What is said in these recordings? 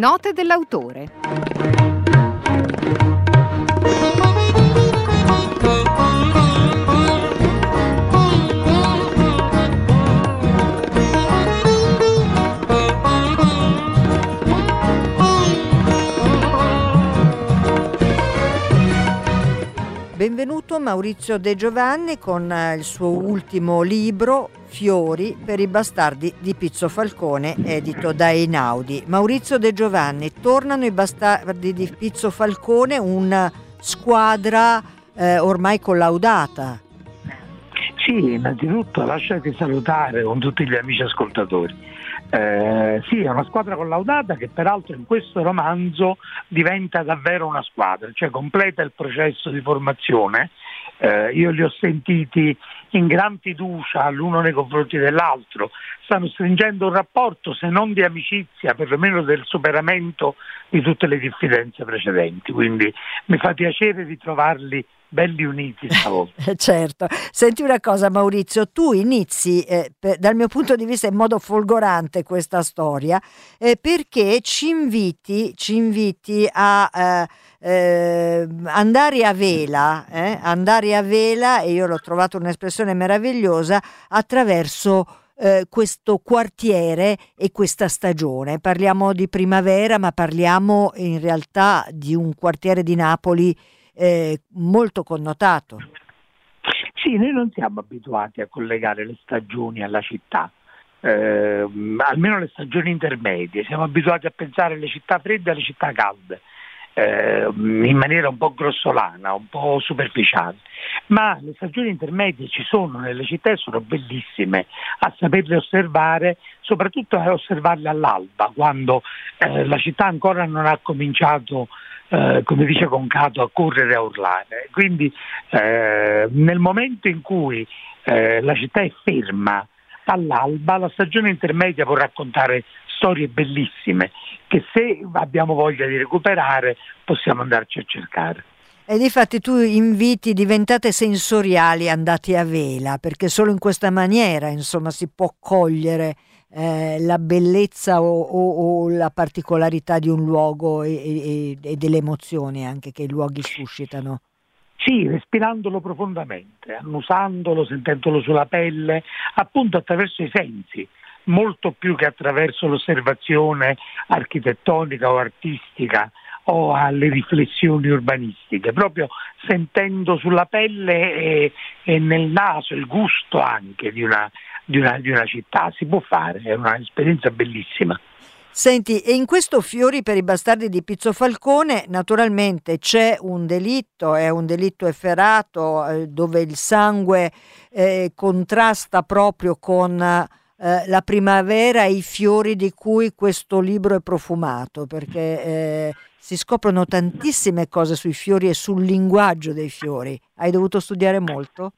Note dell'autore. Benvenuto Maurizio De Giovanni con eh, il suo ultimo libro Fiori per i bastardi di Pizzo Falcone, edito da Einaudi. Maurizio De Giovanni, tornano i bastardi di Pizzo Falcone, una squadra eh, ormai collaudata. Sì, innanzitutto lasciati salutare con tutti gli amici ascoltatori. Eh, sì, è una squadra collaudata che peraltro in questo romanzo diventa davvero una squadra, cioè completa il processo di formazione. Eh, io li ho sentiti in gran fiducia l'uno nei confronti dell'altro, stanno stringendo un rapporto se non di amicizia, perlomeno del superamento di tutte le diffidenze precedenti, quindi mi fa piacere ritrovarli belli uniti stavolta. certo. Senti una cosa Maurizio, tu inizi eh, per, dal mio punto di vista in modo folgorante questa storia eh, perché ci inviti, ci inviti a eh, eh andare a vela, eh, andare a vela e io l'ho trovato un'espressione meravigliosa attraverso eh, questo quartiere e questa stagione. Parliamo di primavera, ma parliamo in realtà di un quartiere di Napoli eh, molto connotato. Sì, noi non siamo abituati a collegare le stagioni alla città. Eh, almeno le stagioni intermedie, siamo abituati a pensare alle città fredde e alle città calde eh, in maniera un po' grossolana, un po' superficiale. Ma le stagioni intermedie ci sono nelle città e sono bellissime a saperle osservare, soprattutto a osservarle all'alba, quando eh, la città ancora non ha cominciato eh, come dice Concato, a correre a urlare. Quindi eh, nel momento in cui eh, la città è ferma all'alba, la stagione intermedia può raccontare storie bellissime che se abbiamo voglia di recuperare possiamo andarci a cercare. E difatti tu inviti diventate sensoriali andati a vela, perché solo in questa maniera insomma, si può cogliere eh, la bellezza o, o, o, la particolarità di un luogo e, e, e delle emozioni anche che i luoghi suscitano. Sì, respirandolo profondamente, annusandolo, sentendolo sulla pelle, appunto attraverso i sensi, molto più che attraverso l'osservazione architettonica o artistica o alle riflessioni urbanistiche, proprio sentendo sulla pelle e, e nel naso il gusto anche di una, di, una, di una città. Si può fare, è un'esperienza bellissima. Senti, e in questo Fiori per i bastardi di Pizzo Falcone naturalmente c'è un delitto, è un delitto efferato eh, dove il sangue eh, contrasta proprio con eh, la primavera e i fiori di cui questo libro è profumato, perché eh, si scoprono tantissime cose sui fiori e sul linguaggio dei fiori. Hai dovuto studiare molto?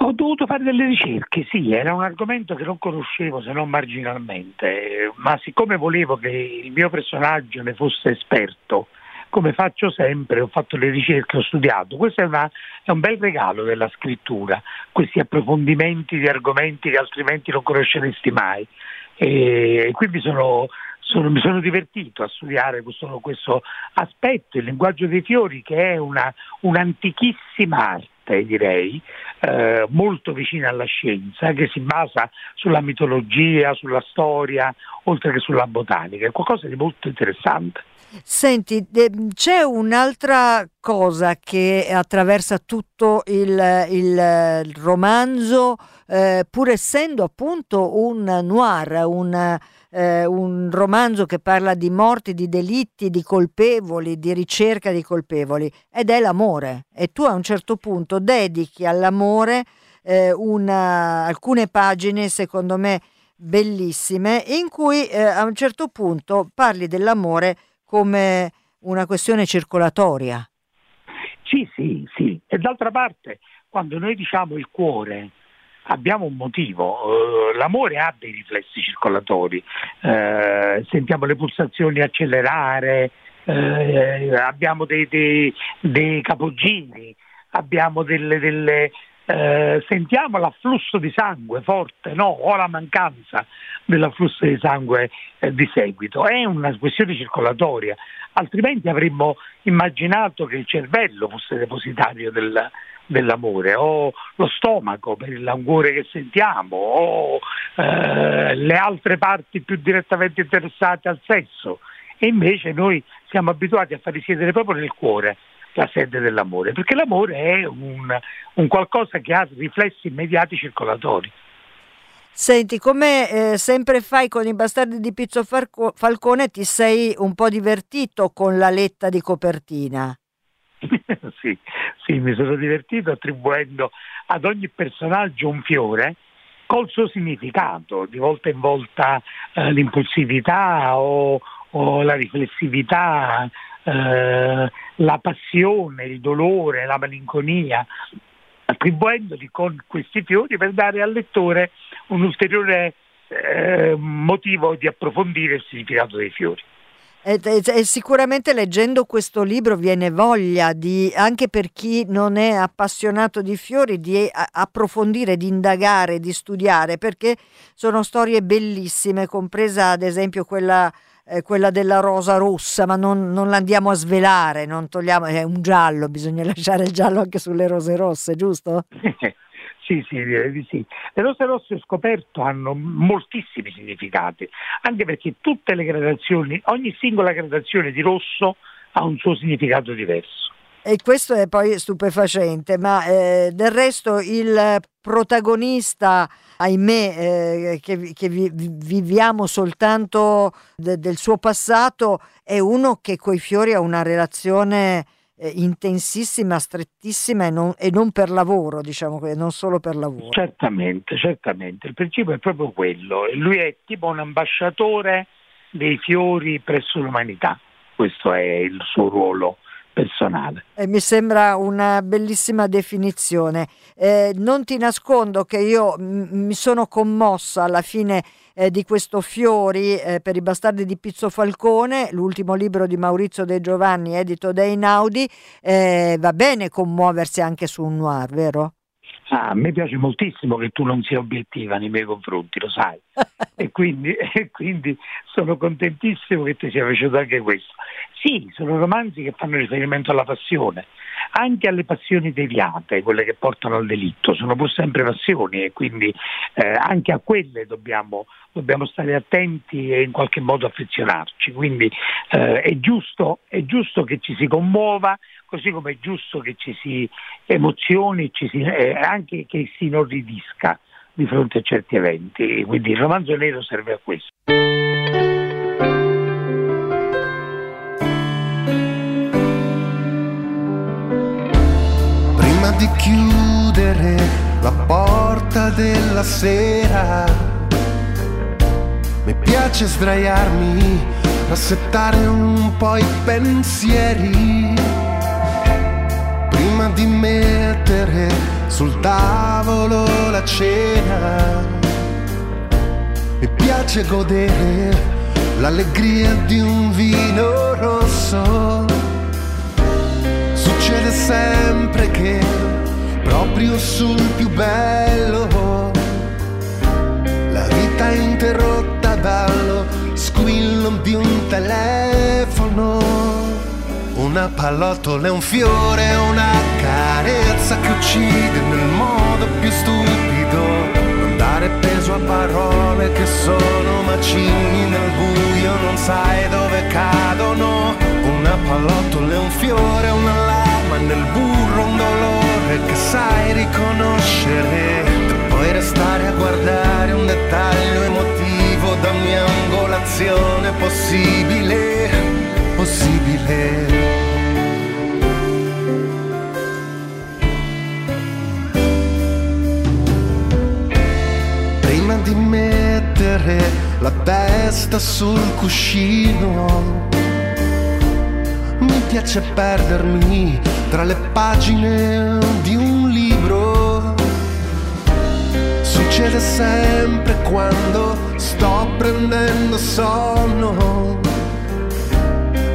Ho dovuto fare delle ricerche, sì, era un argomento che non conoscevo se non marginalmente, ma siccome volevo che il mio personaggio ne fosse esperto, come faccio sempre, ho fatto le ricerche, ho studiato. Questo è, una, è, un bel regalo della scrittura, questi approfondimenti di argomenti che altrimenti non conosceresti mai. E quindi sono, sono, mi sono divertito a studiare questo, questo, aspetto, il linguaggio dei fiori, che è una, un'antichissima arte, direi, eh, molto vicina alla scienza, che si basa sulla mitologia, sulla storia, oltre che sulla botanica. È qualcosa di molto interessante. Senti, c'è un'altra cosa che attraversa tutto il, il romanzo, eh, pur essendo appunto un noir, un, eh, un romanzo che parla di morti, di delitti, di colpevoli, di ricerca di colpevoli, ed è l'amore. E tu a un certo punto dedichi all'amore eh, una, alcune pagine, secondo me, bellissime, in cui eh, a un certo punto parli dell'amore come una questione circolatoria. Sì, sì, sì. E d'altra parte, quando noi diciamo il cuore, abbiamo un motivo, uh, l'amore ha dei riflessi circolatori, uh, sentiamo le pulsazioni accelerare, uh, abbiamo dei, dei, dei, capogiri, abbiamo delle, delle, eh, sentiamo l'afflusso di sangue forte, no? o la mancanza dell'afflusso di sangue eh, di seguito. È una questione circolatoria, altrimenti avremmo immaginato che il cervello fosse depositario del, dell'amore, o lo stomaco per il languore che sentiamo, o eh, le altre parti più direttamente interessate al sesso. E invece noi siamo abituati a far risiedere proprio nel cuore la sede dell'amore, perché l'amore è un, un qualcosa che ha riflessi immediati circolatori. Senti, come eh, sempre fai con i bastardi di Pizzo Falcone, ti sei un po' divertito con la letta di copertina? sì, sì, mi sono divertito attribuendo ad ogni personaggio un fiore col suo significato, di volta in volta eh, l'impulsività o, o, la riflessività, eh, la passione, il dolore, la malinconia, attribuendoli con questi fiori per dare al lettore un ulteriore eh, motivo di approfondire il significato dei fiori. E, sicuramente leggendo questo libro viene voglia di, anche per chi non è appassionato di fiori, di approfondire, di indagare, di studiare, perché sono storie bellissime, compresa ad esempio quella, eh, quella della rosa rossa, ma non, non l'andiamo a svelare, non togliamo, è un giallo, bisogna lasciare il giallo anche sulle rose rosse, giusto? Sì, sì, di sì. Le rose rosse ho scoperto hanno moltissimi significati, anche perché tutte le gradazioni, ogni singola gradazione di rosso ha un suo significato diverso. E questo è poi stupefacente, ma eh, del resto il protagonista, ahimè, eh, che, che vi, viviamo soltanto de, del suo passato, è uno che coi fiori ha una relazione eh, intensissima, strettissima e non, e non, per lavoro, diciamo, non solo per lavoro. Certamente, certamente, il principio è proprio quello, lui è tipo un ambasciatore dei fiori presso l'umanità, questo è il suo ruolo personale. Eh, mi sembra una bellissima definizione. Eh, non ti nascondo che io m- mi sono commossa alla fine eh, di questo Fiori eh, per i bastardi di Pizzo Falcone, l'ultimo libro di Maurizio De Giovanni, edito da Einaudi. Eh, va bene commuoversi anche su un noir, vero? Ah, a me piace moltissimo che tu non sia obiettiva nei miei confronti, lo sai. e, quindi, e, quindi, sono contentissimo che ti sia piaciuto anche questo. Sì, sono romanzi che fanno riferimento alla passione, anche alle passioni deviate, quelle che portano al delitto, sono pur sempre passioni e quindi eh, anche a quelle dobbiamo, dobbiamo, stare attenti e in qualche modo affezionarci. Quindi eh, è, giusto, è giusto che ci si commuova, così come è giusto che ci si emozioni, si, eh, anche che si inorridisca di fronte a certi eventi. Quindi il romanzo nero serve a questo. Della sera, mi piace sdraiarmi, rassettare un po' i pensieri prima di mettere sul tavolo la cena. Mi piace godere l'allegria di un vino rosso. Succede sempre che proprio sul più bello dallo squillo di un telefono una pallottola è un fiore, una carezza che uccide nel modo più stupido. Non dare peso a parole che sono macini nel buio, non sai dove cadono. Una pallottola è un fiore, una lama nel burro, un dolore che sai riconoscere. Poi restare a guardare un dettaglio emotivo da ogni angolazione possibile, possibile. di mettere la testa sul cuscino. Mi piace perdermi tra le pagine di un Succede sempre quando sto prendendo sonno.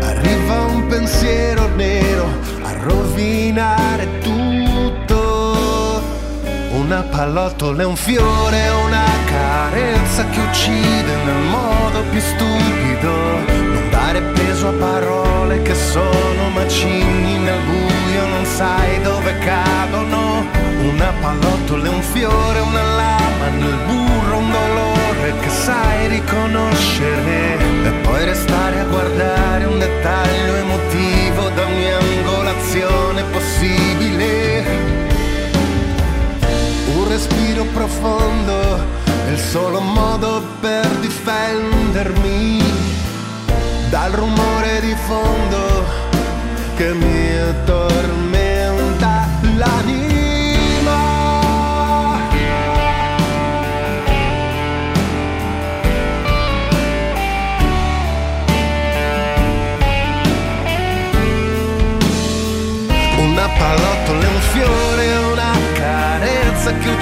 Arriva un pensiero nero a rovinare tutto Una pallottola è un fiore, una carezza che uccide nel modo più stupido. Non dare peso a parole che sono macigni nel buio, non sai dove cadono. Una pallottola un fiore, una lama nel burro, un dolore che sai riconoscere. E poi restare a guardare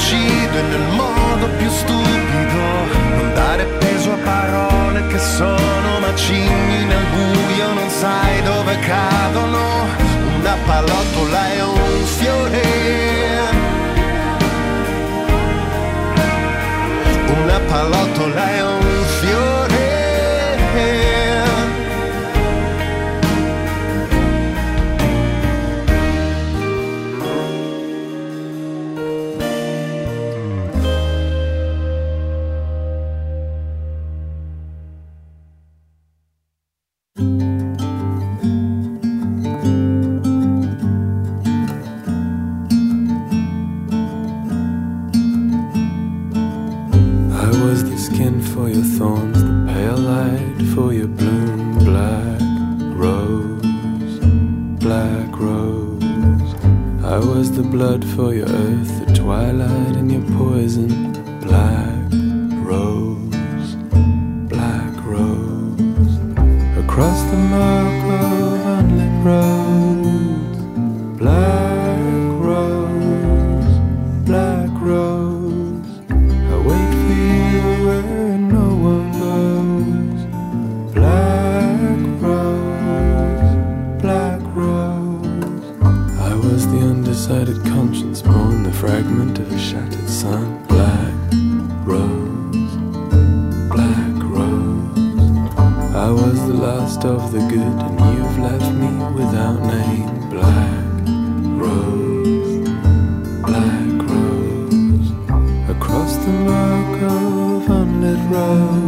carezza che undecided conscience born the fragment of a shattered sun. Black rose, black rose. I was the last of the good, and you've left me without name. Black rose, black rose. Across the mark of unlit road.